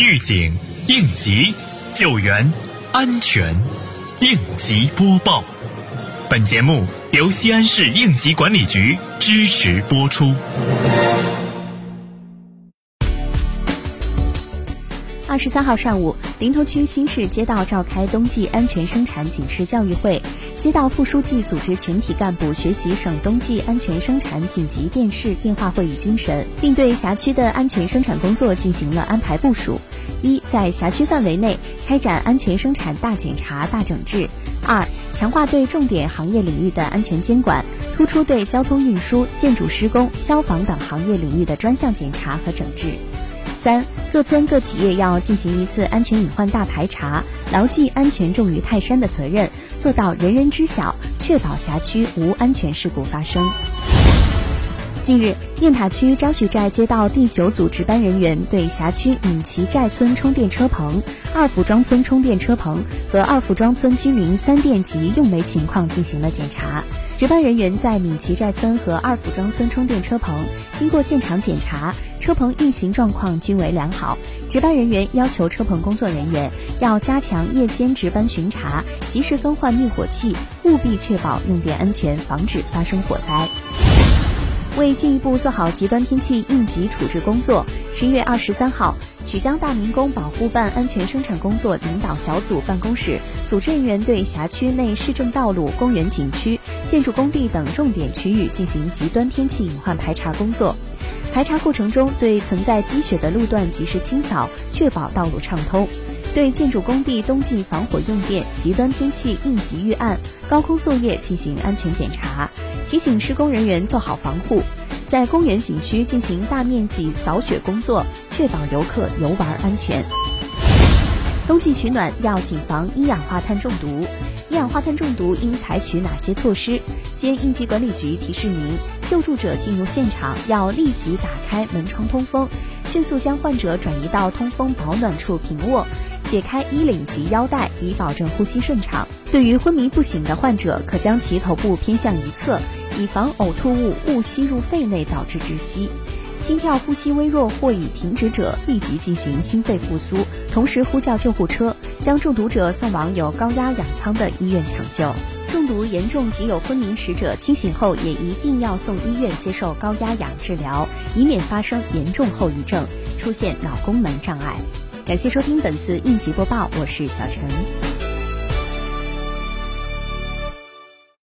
预警、应急、救援、安全，应急播报。本节目由西安市应急管理局支持播出。二十三号上午，临潼区新市街道召开冬季安全生产警示教育会，街道副书记组织全体干部学习省冬季安全生产紧急电视电话会议精神，并对辖区的安全生产工作进行了安排部署：一，在辖区范围内开展安全生产大检查、大整治；二，强化对重点行业领域的安全监管，突出对交通运输、建筑施工、消防等行业领域的专项检查和整治。三，各村各企业要进行一次安全隐患大排查，牢记安全重于泰山的责任，做到人人知晓，确保辖区无安全事故发生。近日，雁塔区张徐寨街道第九组值班人员对辖区闽齐寨村充电车棚、二府庄村充电车棚和二府庄村居民三电及用煤情况进行了检查。值班人员在闽齐寨村和二府庄村充电车棚经过现场检查，车棚运行状况均为良好。值班人员要求车棚工作人员要加强夜间值班巡查，及时更换灭火器，务必确保用电安全，防止发生火灾。为进一步做好极端天气应急处置工作，十一月二十三号，曲江大明宫保护办安全生产工作领导小组办公室组织人员对辖区内市政道路、公园景区、建筑工地等重点区域进行极端天气隐患排查工作。排查过程中，对存在积雪的路段及时清扫，确保道路畅通；对建筑工地冬季防火用电、极端天气应急预案、高空作业进行安全检查。提醒施工人员做好防护，在公园景区进行大面积扫雪工作，确保游客游玩安全。冬季取暖要谨防一氧化碳中毒，一氧化碳中毒应采取哪些措施？西安应急管理局提示您：救助者进入现场要立即打开门窗通风，迅速将患者转移到通风保暖处平卧。解开衣领及腰带，以保证呼吸顺畅。对于昏迷不醒的患者，可将其头部偏向一侧，以防呕吐物误吸入肺内导致窒息。心跳、呼吸微弱或已停止者，立即进行心肺复苏，同时呼叫救护车，将中毒者送往有高压氧舱的医院抢救。中毒严重及有昏迷史者，清醒后也一定要送医院接受高压氧治疗，以免发生严重后遗症，出现脑功能障碍。感谢收听本次应急播报，我是小陈。